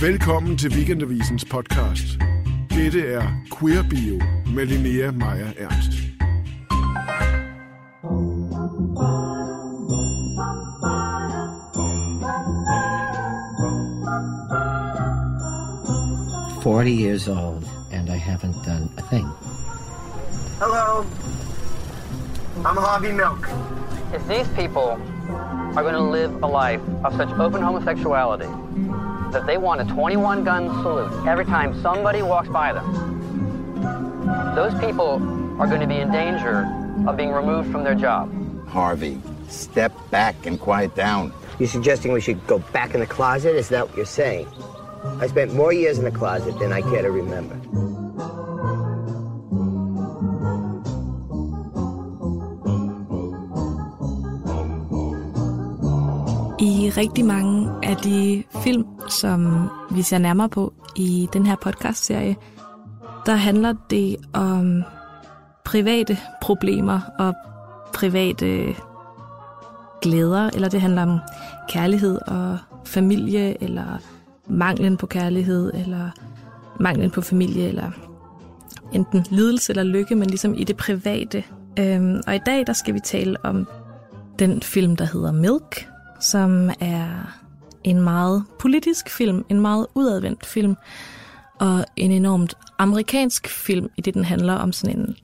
Velkommen til Weekendavisens podcast. Dette er Queer Bio med Linnea Meyer Ernst. Forty years old, and I haven't done a thing. Hello. I'm Harvey Milk. If these people are going to live a life of such open homosexuality that they want a 21 gun salute every time somebody walks by them, those people are going to be in danger of being removed from their job. Harvey, step back and quiet down. You're suggesting we should go back in the closet? Is that what you're saying? I spent more years in the closet than I care to remember. I rigtig mange af de film, som vi ser nærmere på i den her podcastserie, der handler det om private problemer og private glæder, eller det handler om kærlighed og familie, eller manglen på kærlighed, eller manglen på familie, eller enten lidelse eller lykke, men ligesom i det private. Øhm, og i dag, der skal vi tale om den film, der hedder Milk, som er en meget politisk film, en meget udadvendt film, og en enormt amerikansk film, i det den handler om sådan en,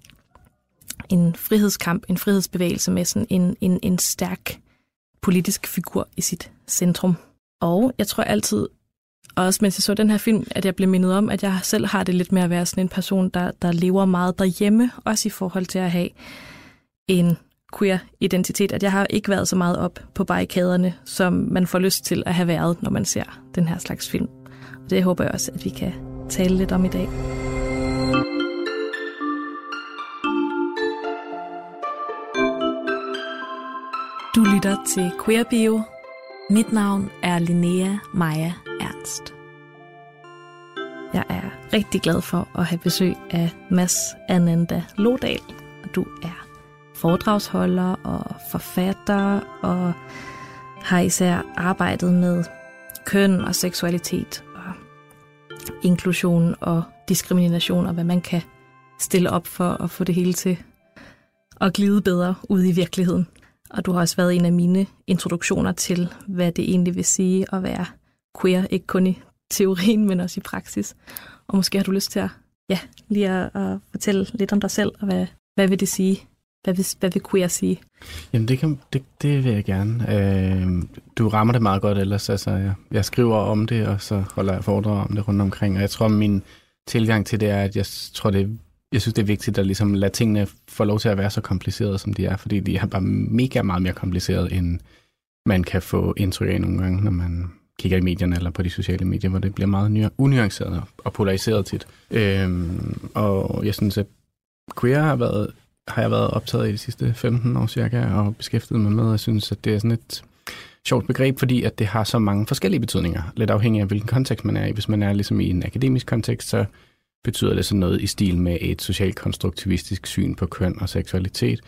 en frihedskamp, en frihedsbevægelse med sådan en, en, en stærk politisk figur i sit centrum. Og jeg tror altid, også mens jeg så den her film, at jeg blev mindet om, at jeg selv har det lidt med at være sådan en person, der, der lever meget derhjemme, også i forhold til at have en queer identitet, at jeg har ikke været så meget op på barrikaderne, som man får lyst til at have været, når man ser den her slags film. Og det håber jeg også, at vi kan tale lidt om i dag. Du lytter til Queer Bio. Mit navn er Linnea Maja Ernst. Jeg er rigtig glad for at have besøg af Mads Ananda Lodal. Du er foredragsholder og forfatter og har især arbejdet med køn og seksualitet og inklusion og diskrimination og hvad man kan stille op for at få det hele til at glide bedre ud i virkeligheden. Og du har også været en af mine introduktioner til, hvad det egentlig vil sige at være queer, ikke kun i teorien, men også i praksis. Og måske har du lyst til at, ja, lige at, at fortælle lidt om dig selv, og hvad, hvad vil det sige hvad vil, hvad vil queer sige? Jamen, det, kan, det, det vil jeg gerne. Øh, du rammer det meget godt ellers. Altså, jeg, jeg skriver om det, og så holder jeg foredrag om det rundt omkring. Og jeg tror, min tilgang til det er, at jeg tror, det, jeg synes, det er vigtigt at ligesom lade tingene få lov til at være så komplicerede, som de er. Fordi de er bare mega meget mere komplicerede, end man kan få indtryk af nogle gange, når man kigger i medierne eller på de sociale medier, hvor det bliver meget unuanceret og polariseret tit. Øhm, og jeg synes, at queer har været har jeg været optaget i de sidste 15 år cirka, og beskæftiget mig med. Jeg synes, at det er sådan et sjovt begreb, fordi at det har så mange forskellige betydninger, lidt afhængig af hvilken kontekst man er i. Hvis man er ligesom i en akademisk kontekst, så betyder det sådan noget i stil med et socialt konstruktivistisk syn på køn og seksualitet.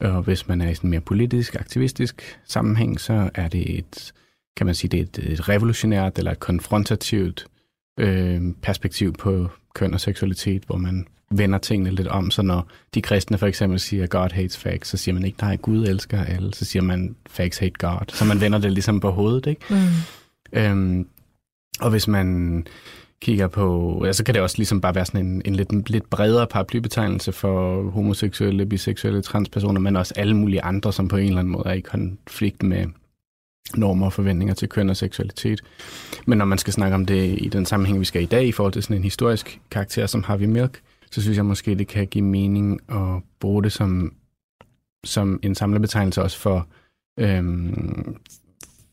Og hvis man er i sådan en mere politisk, aktivistisk sammenhæng, så er det et, kan man sige, det er et, et revolutionært eller et konfrontativt øh, perspektiv på køn og seksualitet, hvor man vender tingene lidt om, så når de kristne for eksempel siger, God hates facts, så siger man ikke, nej, Gud elsker alle, så siger man, facts hate God. Så man vender det ligesom på hovedet, ikke? Mm. Øhm, og hvis man kigger på, ja, så kan det også ligesom bare være sådan en, en lidt, lidt bredere paraplybetegnelse for homoseksuelle, biseksuelle, transpersoner, men også alle mulige andre, som på en eller anden måde er i konflikt med normer og forventninger til køn og seksualitet. Men når man skal snakke om det i den sammenhæng, vi skal i dag, i forhold til sådan en historisk karakter som Harvey Milk, så synes jeg måske, det kan give mening at bruge det som, som en samlebetegnelse også for, øhm,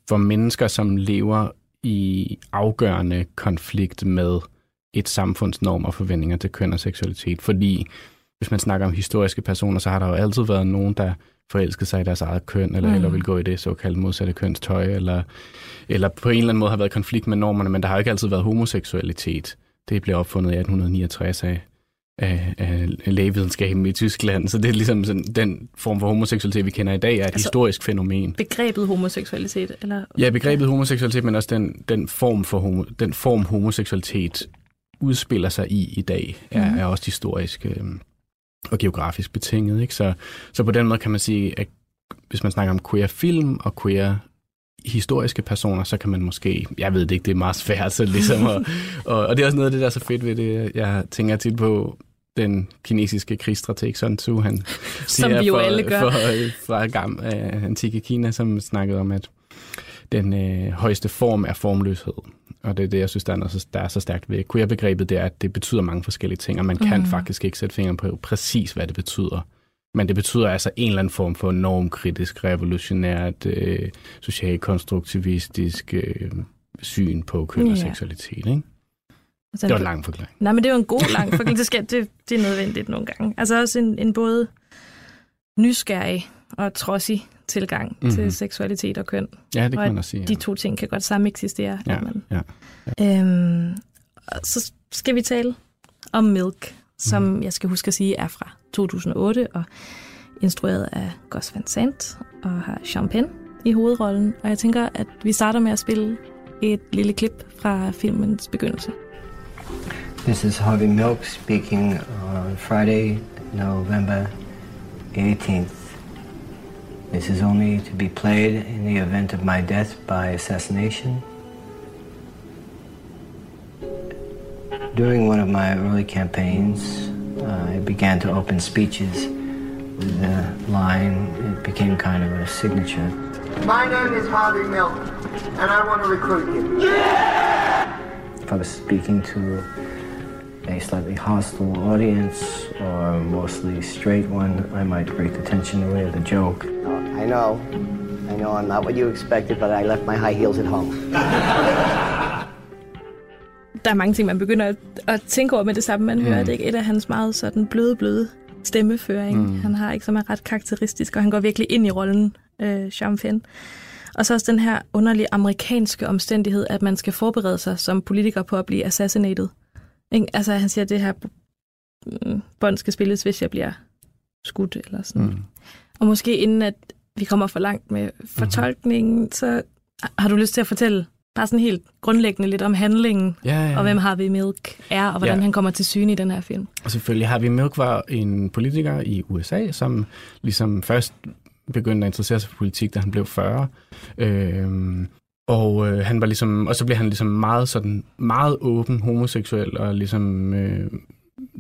for mennesker, som lever i afgørende konflikt med et samfunds norm og forventninger til køn og seksualitet. Fordi hvis man snakker om historiske personer, så har der jo altid været nogen, der forelskede sig i deres eget køn, eller, mm. eller vil gå i det såkaldte modsatte kønstøj, eller, eller på en eller anden måde har været konflikt med normerne, men der har jo ikke altid været homoseksualitet. Det blev opfundet i 1869 af af, af lægevidenskaben i Tyskland. Så det er ligesom sådan, den form for homoseksualitet, vi kender i dag, er et altså, historisk fænomen. Begrebet homoseksualitet? Eller? Ja, begrebet homoseksualitet, men også den, den, form for homo, den form homoseksualitet udspiller sig i i dag, er, mm. er også historisk øh, og geografisk betinget. Ikke? Så, så på den måde kan man sige, at hvis man snakker om queer film og queer historiske personer, så kan man måske, jeg ved det ikke, det er meget svært, så ligesom, og, og, og det er også noget af det, der er så fedt ved det. Jeg tænker tit på den kinesiske krigsstrateg Sun Tzu, han som vi jo for, alle gør. For, fra gam, uh, antike Kina, som snakkede om, at den øh, højeste form er formløshed. Og det er det, jeg synes, der er, noget, der er så stærkt ved queer-begrebet, det er, at det betyder mange forskellige ting, og man mm. kan faktisk ikke sætte fingeren på præcis, hvad det betyder. Men det betyder altså en eller anden form for normkritisk, revolutionært, øh, socialkonstruktivistisk øh, syn på køn og seksualitet. Ikke? Altså, det var en lang forklaring. Nej, men det er jo en god lang forklaring. Det, skal, det, det er nødvendigt nogle gange. Altså også en, en både nysgerrig og trodsig tilgang mm-hmm. til seksualitet og køn. Ja, det kan og man også sige. Ja. De to ting kan godt sammen eksistere. Ja, man, ja, ja. Øhm, så skal vi tale om Milk, som mm. jeg skal huske at sige er fra 2008 og instrueret af Gus Van Sant og har Penn i hovedrollen. Og jeg tænker, at vi starter med at spille et lille klip fra filmens begyndelse. This is Harvey Milk speaking on Friday, November 18th. This is only to be played in the event of my death by assassination. During one of my early campaigns, uh, I began to open speeches with the line, it became kind of a signature. My name is Harvey Milk, and I want to recruit you. If I was speaking to a slightly hostile audience or a mostly straight one, I might break the tension away with a joke. I know. I know I'm not what you expected, but I left my high heels at home. Der er mange ting, man begynder at, at tænke over med det samme, man mm. hører. Det ikke et af hans meget sådan bløde, bløde stemmeføring, mm. han har, ikke som er ret karakteristisk, og han går virkelig ind i rollen, øh, Jean Og så også den her underlige amerikanske omstændighed, at man skal forberede sig som politiker på at blive assassinated. Ikke? Altså han siger, at det her mm, bånd skal spilles, hvis jeg bliver skudt eller sådan. Mm. Og måske inden at vi kommer for langt med fortolkningen, mm. så har du lyst til at fortælle bare sådan helt grundlæggende lidt om handlingen, ja, ja, ja. og hvem Harvey Milk er, og hvordan ja. han kommer til syne i den her film. Og selvfølgelig, Harvey Milk var en politiker i USA, som ligesom først begyndte at interessere sig for politik, da han blev 40. Øhm, og øh, han var ligesom, og så blev han ligesom meget sådan meget åben homoseksuel og ligesom øh,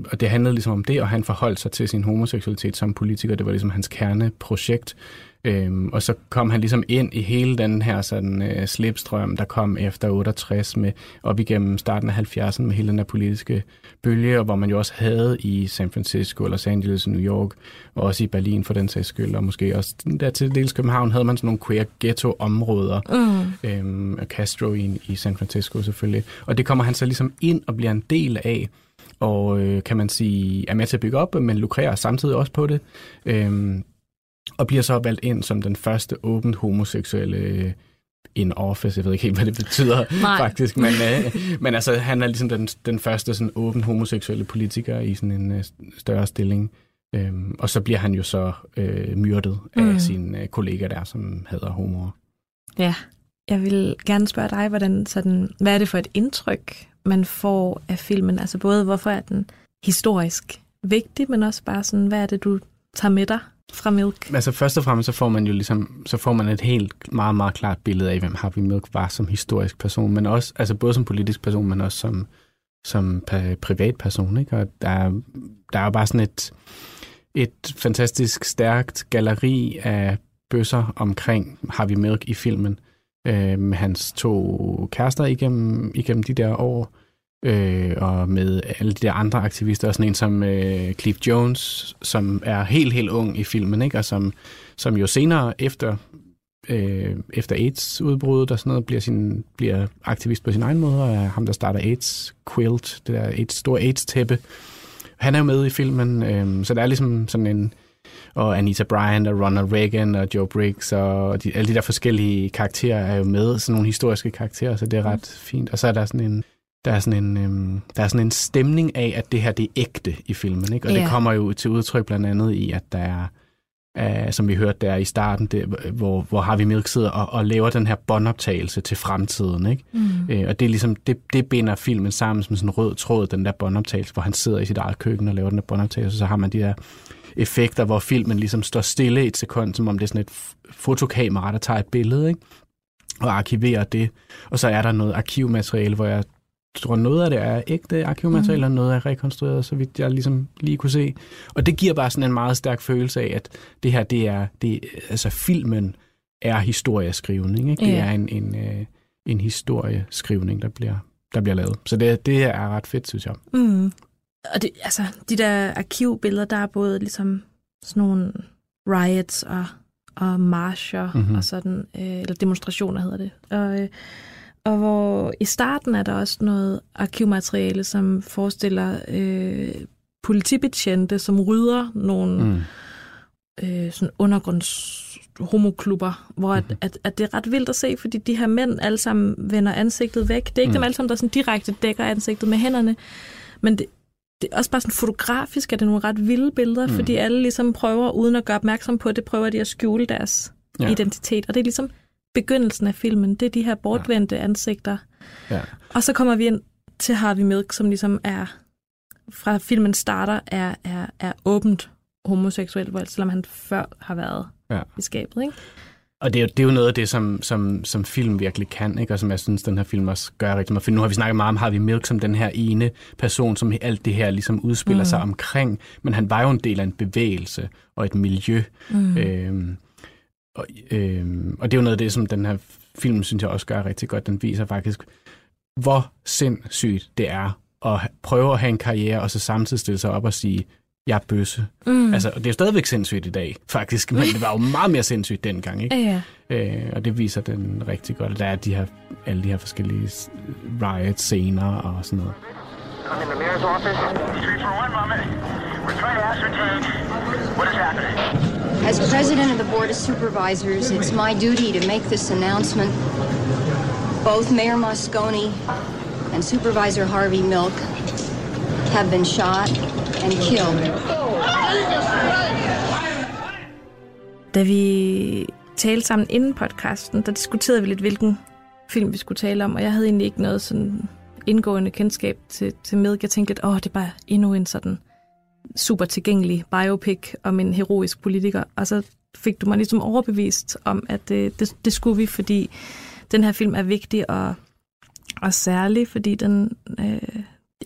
og det handlede ligesom om det, og han forholdt sig til sin homoseksualitet som politiker. Det var ligesom hans kerneprojekt. Øhm, og så kom han ligesom ind i hele den her sådan øh, slipstrøm, der kom efter 68 med op igennem starten af 70'erne med hele den der politiske bølge, og hvor man jo også havde i San Francisco, Los Angeles, New York, og også i Berlin for den sags skyld, og måske også der til dels København havde man sådan nogle queer ghetto-områder, mm. øhm, og Castro i, i San Francisco selvfølgelig. Og det kommer han så ligesom ind og bliver en del af, og øh, kan man sige, er med til at bygge op, men lukrerer samtidig også på det. Øhm, og bliver så valgt ind som den første åbent homoseksuelle øh, in office. Jeg ved ikke helt, hvad det betyder faktisk, men, øh, men altså, han er ligesom den, den første sådan åben homoseksuelle politiker i sådan en øh, større stilling. Øhm, og så bliver han jo så øh, myrdet mm. af sine øh, kollegaer der, som hedder homoer. Ja, jeg vil gerne spørge dig, hvordan sådan, hvad er det for et indtryk, man får af filmen? Altså både, hvorfor er den historisk vigtig, men også bare sådan, hvad er det, du tager med dig fra Milk? Altså først og fremmest så får man jo ligesom, så får man et helt meget, meget klart billede af, hvem Harvey Milk var som historisk person, men også, altså både som politisk person, men også som, som privatperson, ikke? Og der, der er jo bare sådan et, et fantastisk stærkt galleri af bøsser omkring Harvey Milk i filmen, øh, med hans to kærester igennem, igennem de der år, øh, og med alle de der andre aktivister, og sådan en som øh, Cliff Jones, som er helt, helt ung i filmen, ikke? og som, som jo senere efter, øh, efter AIDS-udbruddet og sådan noget, bliver, sin, bliver aktivist på sin egen måde, og er ham, der starter AIDS Quilt, det der AIDS, store AIDS-tæppe. Han er jo med i filmen, øh, så der er ligesom sådan en, og Anita Bryant og Ronald Reagan og Joe Briggs og de, alle de der forskellige karakterer er jo med, sådan nogle historiske karakterer, så det er ret fint. Og så er der sådan en der er sådan en, øhm, der er sådan en stemning af, at det her det er ægte i filmen. Ikke? Og Ja. det kommer jo til udtryk blandt andet i, at der er, øh, som vi hørte der i starten, det, hvor, hvor Harvey Milk sidder og, og laver den her båndoptagelse til fremtiden. Ikke? Mm. Øh, og det, er ligesom, det, det binder filmen sammen som sådan en rød tråd, den der båndoptagelse, hvor han sidder i sit eget køkken og laver den der båndoptagelse, så har man de der effekter, hvor filmen ligesom står stille et sekund, som om det er sådan et fotokamera, der tager et billede, ikke? og arkiverer det. Og så er der noget arkivmateriale, hvor jeg tror, noget af det er ægte arkivmateriale, mm. og noget er rekonstrueret, så vidt jeg ligesom lige kunne se. Og det giver bare sådan en meget stærk følelse af, at det her, det er, det, altså filmen er historieskrivning, ikke? Det Ja. er en, en, øh, en historieskrivning, der bliver, der bliver lavet. Så det, det er ret fedt, synes jeg. Mm. Og det, altså, de der arkivbilleder, der er både ligesom sådan nogle riots og, og marscher Mhm. mm-hmm. og sådan, øh, eller demonstrationer hedder det. Og, øh, og hvor i starten er der også noget arkivmateriale, som forestiller øh, politibetjente, som rydder nogle Mm. øh, sådan undergrunds homoklubber, hvor at, at, at det er ret vildt at se, fordi de her mænd alle sammen vender ansigtet væk. Det er ikke mm. dem alle sammen, der sådan direkte dækker ansigtet med hænderne, men det, det er også bare sådan fotografisk, at det er nogle ret vilde billeder, mm. fordi alle ligesom prøver, uden at gøre opmærksom på det, prøver de at skjule deres Ja. ja. identitet. Og det er ligesom begyndelsen af filmen. Det er de her bortvendte ja. ansigter. Ja. Og så kommer vi ind til Harvey Milk, som ligesom er, fra filmen starter, er, er, er åbent homoseksuel, hvor- selvom han før har været Ja. i skabet. Ikke? Og det er, jo, det er jo noget af det, som, som, som film virkelig kan, ikke? og som jeg synes, den her film også gør rigtig meget. For nu har vi snakket meget om Harvey Milk som den her ene person, som alt det her ligesom udspiller mm. sig omkring. Men han var jo en del af en bevægelse og et miljø. Mm. Øhm, og, øhm, og det er jo noget af det, som den her film, synes jeg også gør rigtig godt. Den viser faktisk, hvor sindssygt det er at prøve at have en karriere, og så samtidig stille sig op og sige, jeg er bøsse. Mm. Altså, og det er jo stadigvæk sindssygt i dag, faktisk, men det var jo meget mere sindssygt dengang, ikke? Ja. Øh, og det viser den rigtig godt. Der er de her, alle de her forskellige riot-scener og sådan noget. I'm in the mayor's office. Three for one moment. We're trying to ascertain what is happening. As president of the Board of Supervisors, it's my duty to make this announcement. Both Mayor Moscone and Supervisor Harvey Milk have been shot and killed. Da vi talte sammen inden podcasten, der diskuterede vi lidt, hvilken film vi skulle tale om, og jeg havde egentlig ikke noget sådan indgående kendskab til, til med. Jeg tænkte, lidt, åh, det er bare endnu en sådan super tilgængelig biopic om en heroisk politiker, og så fik du mig ligesom overbevist om, at det, det, det skulle vi, fordi den her film er vigtig og, og særlig, fordi den... Øh,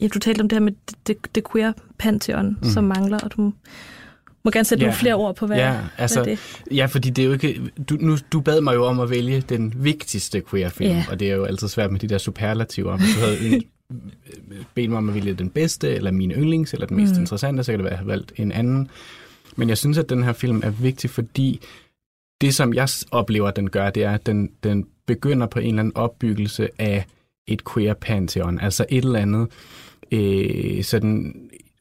ja, du talte om det her med det, det queer pantheon, mm. som mangler, og du må gerne sætte Ja. nogle flere ord på, hvad, ja, altså, hvad det ja, fordi det er jo ikke... Du, nu, du bad mig jo om at vælge den vigtigste queer-film, Ja. og det er jo altid svært med de der superlativer. Hvis du havde bedt mig om at vælge den bedste, eller min yndlings, eller den mest mm. interessante, så kan det være, at jeg har valgt en anden. Men jeg synes, at den her film er vigtig, fordi det, som jeg oplever, at den gør, det er, at den, den begynder på en eller anden opbyggelse af et queer pantheon, altså et eller andet øh, sådan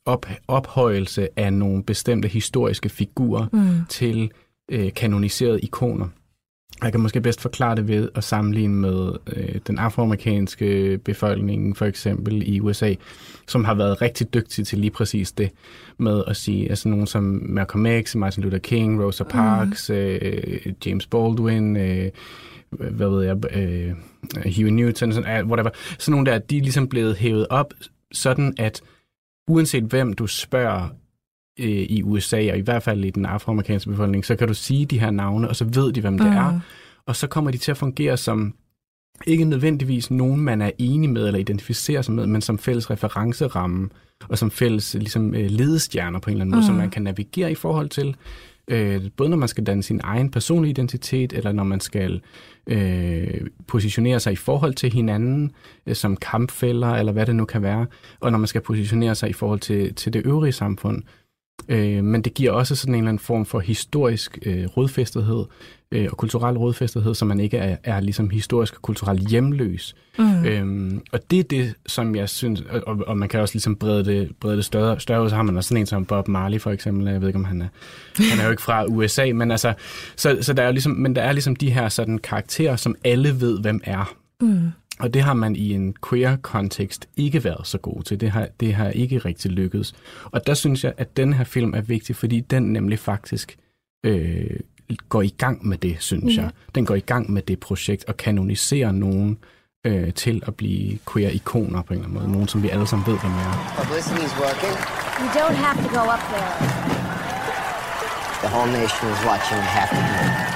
op, ophøjelse af nogle bestemte historiske figurer mm. til øh, kanoniserede ikoner. Jeg kan måske bedst forklare det ved at sammenligne med øh, den afroamerikanske befolkning, for eksempel i USA, som har været rigtig dygtig til lige præcis det med at sige, altså nogen som Malcolm X, Martin Luther King, Rosa Parks, mm. øh, James Baldwin, øh, hvad ved jeg, øh, Huey Newton, sådan, uh, whatever. Sådan nogle der, de er ligesom blevet hævet op, sådan at uanset hvem du spørger øh, i USA, og i hvert fald i den afroamerikanske befolkning, så kan du sige de her navne, og så ved de, hvem det Mm. er. Og så kommer de til at fungere som ikke nødvendigvis nogen, man er enig med eller identificerer sig med, men som fælles referenceramme, og som fælles ligesom, øh, ledestjerner på en eller anden måde, Mm. som man kan navigere i forhold til. Øh, både når man skal danne sin egen personlige identitet, eller når man skal øh, positionere sig i forhold til hinanden, øh, som kampfælder, eller hvad det nu kan være, og når man skal positionere sig i forhold til, til det øvrige samfund. Øh, men det giver også sådan en eller anden form for historisk øh, rodfæstethed øh, og kulturel rodfæstethed, så man ikke er, er ligesom historisk og kulturelt hjemløs. Mm. Øhm, og det er det, som jeg synes, og, og, man kan også ligesom brede det, brede det større, større så har man også sådan en som Bob Marley for eksempel, jeg ved ikke om han er, han er jo ikke fra USA, men altså, så, så der er jo ligesom, men der er ligesom de her sådan karakterer, som alle ved, hvem er. Mm. Og det har man i en queer-kontekst ikke været så god til. Det har, det har ikke rigtig lykkedes. Og der synes jeg, at den her film er vigtig, fordi den nemlig faktisk øh, går i gang med det, synes Ja. jeg. Den går i gang med det projekt og kanoniserer nogen øh, til at blive queer-ikoner på en eller anden måde. Nogen, som vi alle sammen ved, hvem er. Publicity's working. You don't have to go up there. The whole nation is watching. You have to do it.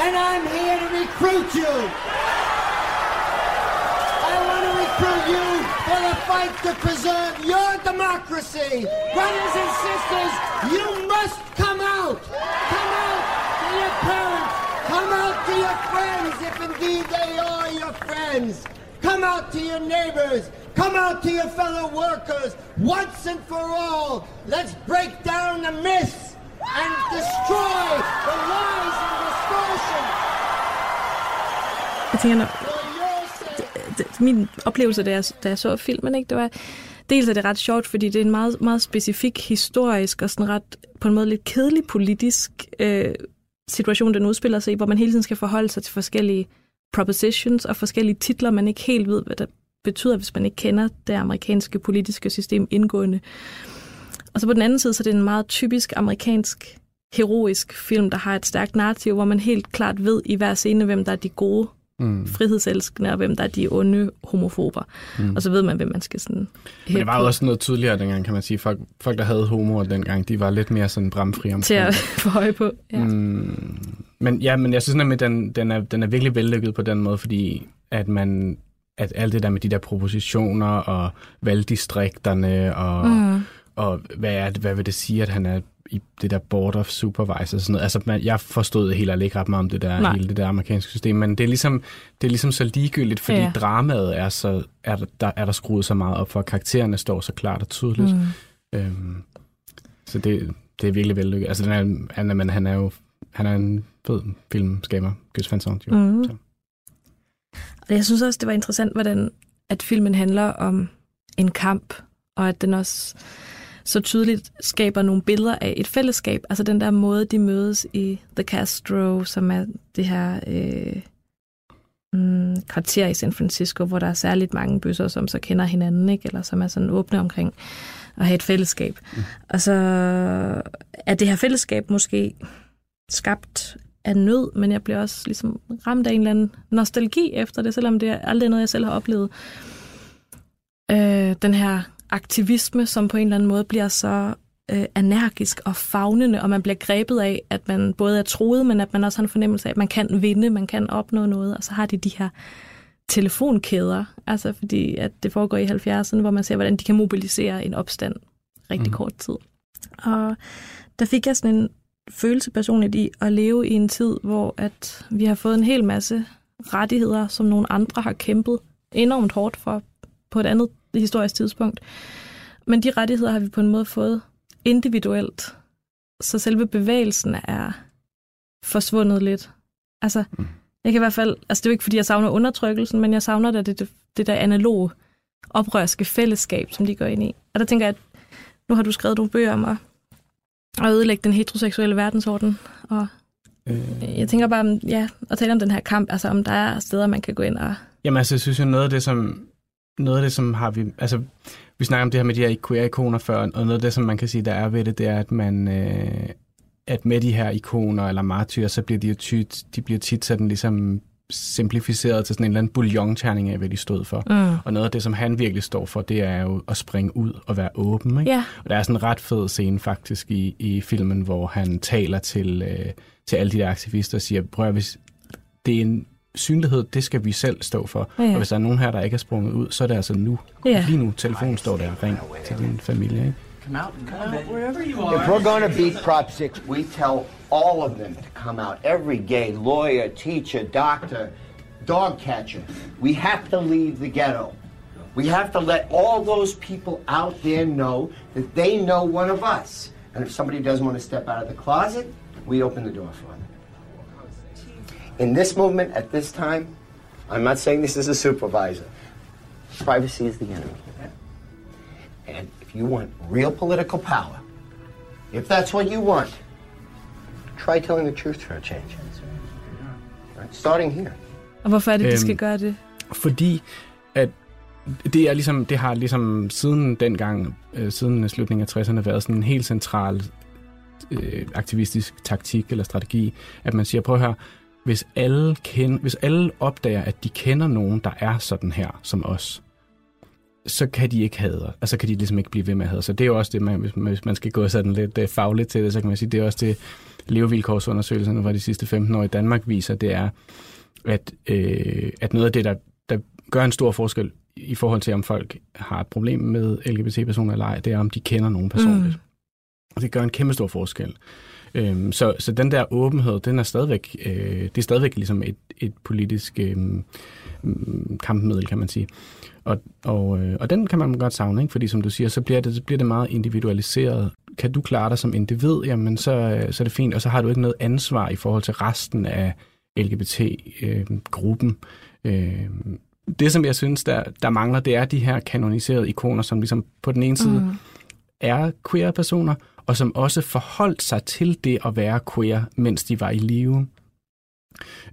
And I'm here to recruit you. I want to recruit you for the fight to preserve your democracy. Brothers and sisters, you must come out. Come out to your parents. Come out to your friends, if indeed they are your friends. Come out to your neighbors. Come out to your fellow workers. Once and for all, let's break down the myths and destroy the lies. Jeg tænker, når, det, det, min oplevelse, da jeg, da jeg så filmen, ikke, det var, dels er det ret sjovt, fordi det er en meget, meget specifik historisk og sådan ret, på en måde lidt kedelig politisk øh, situation, den udspiller sig i, hvor man hele tiden skal forholde sig til forskellige propositions og forskellige titler, man ikke helt ved, hvad det betyder, hvis man ikke kender det amerikanske politiske system indgående. Og så på den anden side, så er det en meget typisk amerikansk heroisk film, der har et stærkt narrativ, hvor man helt klart ved i hver scene, hvem der er de gode Mm. frihedselskende, og hvem der er de onde homofober. Mm. Og så ved man, hvem man skal sådan Men det var jo også noget tydeligere dengang, kan man sige. Folk, folk der havde homoer dengang, de var lidt mere sådan bramfri til omkring at det. få øje på. Ja. Mm, men ja, men jeg synes nemlig, den, den, er, den er virkelig vellykket på den måde, fordi at man at alt det der med de der propositioner og valgdistrikterne og, Mm. Og hvad, er det, hvad vil det sige, at han er i det der board of supervisor og sådan noget. Altså, man, jeg forstod helt ærligt ikke ret meget om det der, Nej. hele det der amerikanske system, men det er ligesom, det er ligesom så ligegyldigt, fordi Ja. dramaet er så, er der, er der skruet så meget op for, at karaktererne står så klart og tydeligt. Mm. Øhm, så det, det er virkelig vellykket. Altså, den er, han, er, men han er jo han er en fed filmskaber, Gus Van Sant, jo. Mhm. Så. Og jeg synes også, det var interessant, hvordan at filmen handler om en kamp, og at den også så tydeligt skaber nogle billeder af et fællesskab. Altså den der måde, de mødes i The Castro, som er det her øh, mm, kvarter i San Francisco, hvor der er særligt mange bøsser, som så kender hinanden, ikke? eller som er sådan åbne omkring at have et fællesskab. Mm. Og så er det her fællesskab måske skabt af nød, men jeg bliver også ligesom ramt af en eller anden nostalgi efter det, selvom det er aldrig noget, jeg selv har oplevet. Øh, den her aktivisme, som på en eller anden måde bliver så øh, energisk og fagnende, og man bliver grebet af, at man både er troet, men at man også har en fornemmelse af, at man kan vinde, man kan opnå noget, og så har de de her telefonkæder, altså fordi at det foregår i 70'erne, hvor man ser, hvordan de kan mobilisere en opstand rigtig Mhm. kort tid. Og der fik jeg sådan en følelse personligt i at leve i en tid, hvor at vi har fået en hel masse rettigheder, som nogle andre har kæmpet enormt hårdt for på et andet historisk tidspunkt. Men de rettigheder har vi på en måde fået individuelt. Så selve bevægelsen er forsvundet lidt. Altså, jeg kan i hvert fald, altså det er jo ikke fordi, jeg savner undertrykkelsen, men jeg savner da det, det, det der analoge oprørske fællesskab, som de går ind i. Og der tænker jeg, at nu har du skrevet nogle bøger om at, at ødelægge den heteroseksuelle verdensorden, og Øh, jeg tænker bare, om, ja, at tale om den her kamp, altså om der er steder, man kan gå ind og... Jamen altså, jeg synes jo noget af det, som, noget af det, som har vi... Altså, vi snakker om det her med de her queer-ikoner før, og noget af det, som man kan sige, der er ved det, det er, at man... Øh, at med de her ikoner eller martyrer, så bliver de jo tit, de bliver tit sådan ligesom simplificeret til sådan en eller anden bouillonterning af, hvad de stod for. Mm. Og noget af det, som han virkelig står for, det er jo at springe ud og være åben. Ikke? Ja. Og der er sådan en ret fed scene faktisk i, i filmen, hvor han taler til, øh, til alle de der aktivister og siger, prøv at, hvis det er en synlighed, det skal vi selv stå for. Ja. Og hvis der er nogen her, der ikke er sprunget ud, så er det altså nu. Ja. Lige nu, telefonen står der, ring til din familie. Ikke? Come out, come out, wherever you are. If we're going to beat Prop 6, we tell all of them to come out. Every gay lawyer, teacher, doctor, dog catcher. We have to leave the ghetto. We have to let all those people out there know that they know one of us. And if somebody doesn't want to step out of the closet, we open the door for them. In this movement, at this time, I'm not saying this is a supervisor. Privacy is the enemy. And if you want real political power, If that's what you want, try telling the truth for a change. Right? Starting here. Og hvorfor er det, de skal Øhm, gøre det? Fordi at det er ligesom, det har ligesom siden dengang, øh, siden slutningen af 60'erne, været sådan en helt central øh, aktivistisk taktik eller strategi, at man siger, prøv at høre, hvis alle, kend, hvis alle opdager, at de kender nogen, der er sådan her som os, så kan de ikke have, altså kan de ligesom ikke blive ved med at have. Så det er jo også det, man, hvis, man, hvis man skal gå sådan lidt uh, fagligt til det, så kan man sige, det er også det, levevilkårsundersøgelserne fra de sidste 15 år i Danmark viser, det er, at, øh, at noget af det, der, der gør en stor forskel i forhold til, om folk har et problem med LGBT-personer eller ej, det er, om de kender nogen personligt. Mm. Og det gør en kæmpe stor forskel. Øhm, så, så den der åbenhed, den er stadigvæk, øh, det er stadigvæk ligesom et, et politisk øh, kampmiddel, kan man sige. Og, og, øh, og den kan man godt savne, ikke? fordi som du siger, så bliver det, så bliver det meget individualiseret. Kan du klare dig som individ, jamen så, øh, så er det fint, og så har du ikke noget ansvar i forhold til resten af LGBT-gruppen. Øh, det, som jeg synes, der, der mangler, det er de her kanoniserede ikoner, som ligesom på den ene side Mm. er queer-personer, og som også forholdt sig til det at være queer, mens de var i live.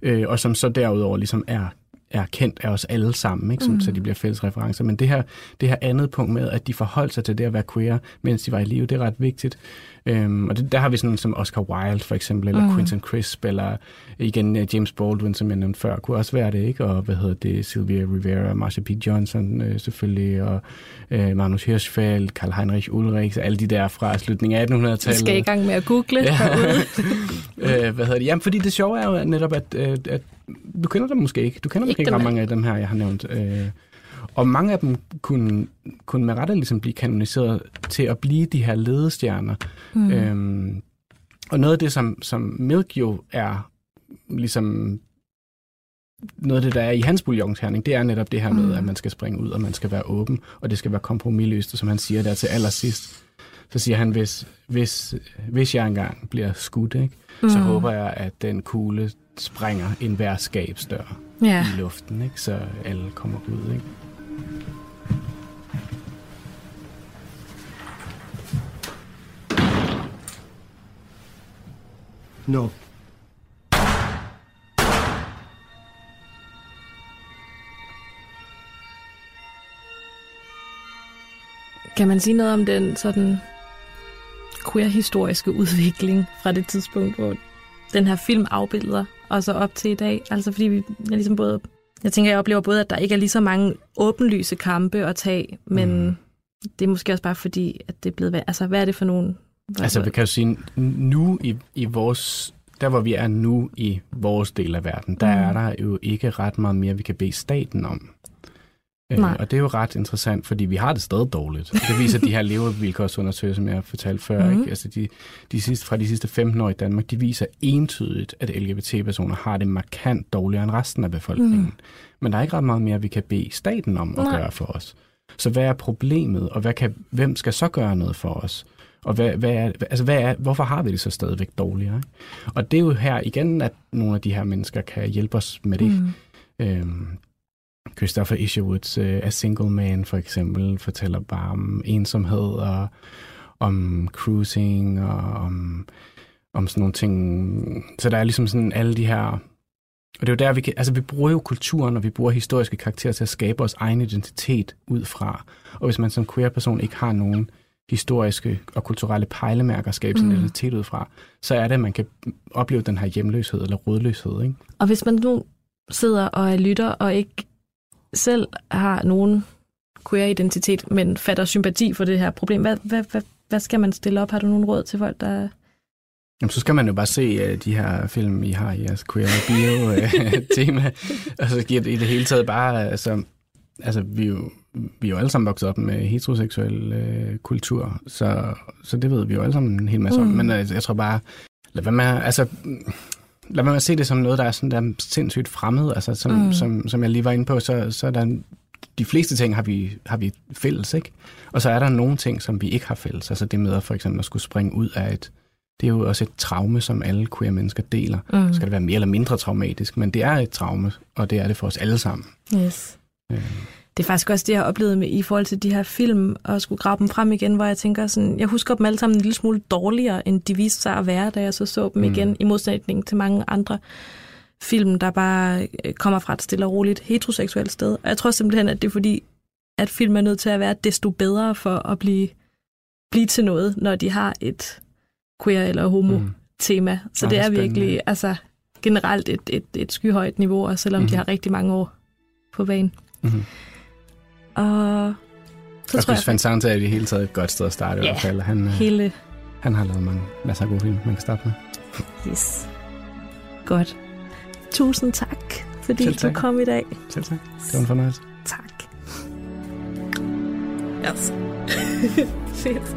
Øh, og som så derudover ligesom er, er kendt af os alle sammen, ikke? Som, Mm. mm. så de bliver fælles referencer. Men det her, det her andet punkt med, at de forholdt sig til det at være queer, mens de var i live, det er ret vigtigt. Øhm, og det, der har vi sådan som Oscar Wilde for eksempel, eller Mm. mm. Quentin Crisp, eller igen øh, James Baldwin, som jeg nævnte før, kunne også være det, ikke? Og hvad hedder det, Sylvia Rivera, Marsha P. Johnson øh, selvfølgelig, og øh, Magnus Hirschfeld, Karl Heinrich Ulrich, alle de der fra slutningen af 1800-tallet. Vi skal i gang med at google Ja. øh, hvad hedder det? Jamen, fordi det sjove er jo netop, at, øh, at du kender dem måske ikke. Du kender måske Ikke ikke ret mange af dem her, jeg har nævnt. Øh, og mange af dem kunne, kunne med rette ligesom blive kanoniseret til at blive de her ledestjerner. Mm. Mm. Øhm, og noget af det, som, som Milk jo er ligesom noget af det, der er i hans bouillonterning, det er netop det her med, Mm. at man skal springe ud, og man skal være åben, og det skal være kompromilløst, og som han siger der til allersidst, så siger han, hvis, hvis, hvis jeg engang bliver skudt, ikke, mm. så håber jeg, at den kugle sprænger enhver skabsdør Ja. i luften, ikke, så alle kommer ud. Ikke? No. Kan man sige noget om den sådan queer-historiske udvikling fra det tidspunkt, hvor den her film afbilder, og så op til i dag? Altså fordi vi jeg ligesom både... Jeg tænker, jeg oplever både, at der ikke er lige så mange åbenlyse kampe at tage, men mm. det er måske også bare fordi, at det er blevet... Altså, hvad er det for nogle... Altså, vi kan jo sige, nu i, i vores, der hvor vi er nu i vores del af verden, der Mm. er der jo ikke ret meget mere, vi kan bede staten om. Øh, Nej. og det er jo ret interessant, fordi vi har det stadig dårligt. Det viser de her levevilkårsundersøgelser, som jeg fortalte før. Mhm. Mm. Ikke? Altså de, de sidste, fra de sidste 15 år i Danmark, de viser entydigt, at LGBT-personer har det markant dårligere end resten af befolkningen. Mhm. Mm. Men der er ikke ret meget mere, vi kan bede staten om at Nej. gøre for os. Så hvad er problemet, og hvad kan, hvem skal så gøre noget for os? Og hvad, hvad er, altså hvad er, hvorfor har vi det så stadigvæk dårligere? Ikke? Og det er jo her igen, at nogle af de her mennesker kan hjælpe os med det. Mm. Øhm, Christopher Isherwoods uh, A Single Man for eksempel fortæller bare om ensomhed og om cruising og om, om sådan nogle ting. Så der er ligesom sådan alle de her... Og det er jo der, vi kan... Altså, vi bruger jo kulturen, og vi bruger historiske karakterer til at skabe vores egen identitet ud fra. Og hvis man som queer-person ikke har nogen historiske og kulturelle pejlemærker at skabe sin Mm. identitet ud fra, så er det, at man kan opleve den her hjemløshed eller rådløshed, ikke? Og hvis man nu sidder og er lytter og ikke selv har nogen queer-identitet, men fatter sympati for det her problem, hvad, hvad, hvad, hvad skal man stille op? Har du nogen råd til folk, der... Jamen, så skal man jo bare se uh, de her film, I har i jeres queer bio-tema. og så giver det i det hele taget bare... Altså, altså vi, er jo, vi er jo alle sammen vokset op med heteroseksuel uh, kultur, så, så det ved vi jo alle sammen en hel masse mm. om. Men uh, jeg tror bare... Lad være med, altså, lad at se det som noget, der er sådan der sindssygt fremmed. Altså, som, Mm. som, som jeg lige var inde på, så, så er der en- de fleste ting har vi, har vi fælles, ikke? Og så er der nogle ting, som vi ikke har fælles. Altså det med at for eksempel at skulle springe ud af et det er jo også et traume, som alle queer mennesker deler. Mm. Mm. Skal det være mere eller mindre traumatisk, men det er et traume, og det er det for os alle sammen. Yes. Øh. Det er faktisk også det, jeg har oplevet med, i forhold til de her film, og skulle grave dem frem igen, hvor jeg tænker sådan, jeg husker dem alle sammen en lille smule dårligere, end de viste sig at være, da jeg så så dem mm. igen, i modsætning til mange andre film, der bare øh, kommer fra et stille og roligt heteroseksuelt sted. Og jeg tror simpelthen, at det er fordi, at film er nødt til at være desto bedre for at blive, blive til noget, når de har et queer eller homo mm. tema. Så ja, det er spændende. virkelig altså, generelt et, et, et skyhøjt niveau, og selvom mm. de har rigtig mange år på banen. Mm. Og så jeg tror synes, Van er i det hele taget et godt sted at starte yeah, i hvert fald. Han, øh, hele... han har lavet mange, masser af gode film, man kan starte med. Yes. Godt. Tusind tak, fordi tak. du kom i dag. Selv tak. Det var en fornøjelse. Tak. Yes. Fedt.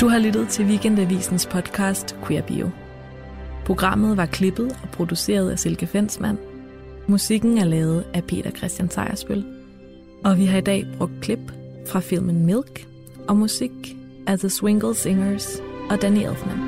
Du har lyttet til Weekendavisens podcast Queer Bio. Programmet var klippet og produceret af Silke Fensmann. Musikken er lavet af Peter Christian Sejersbøl. Og vi har i dag brugt klip fra filmen Milk og musik af The Swingle Singers og Danny Elfman.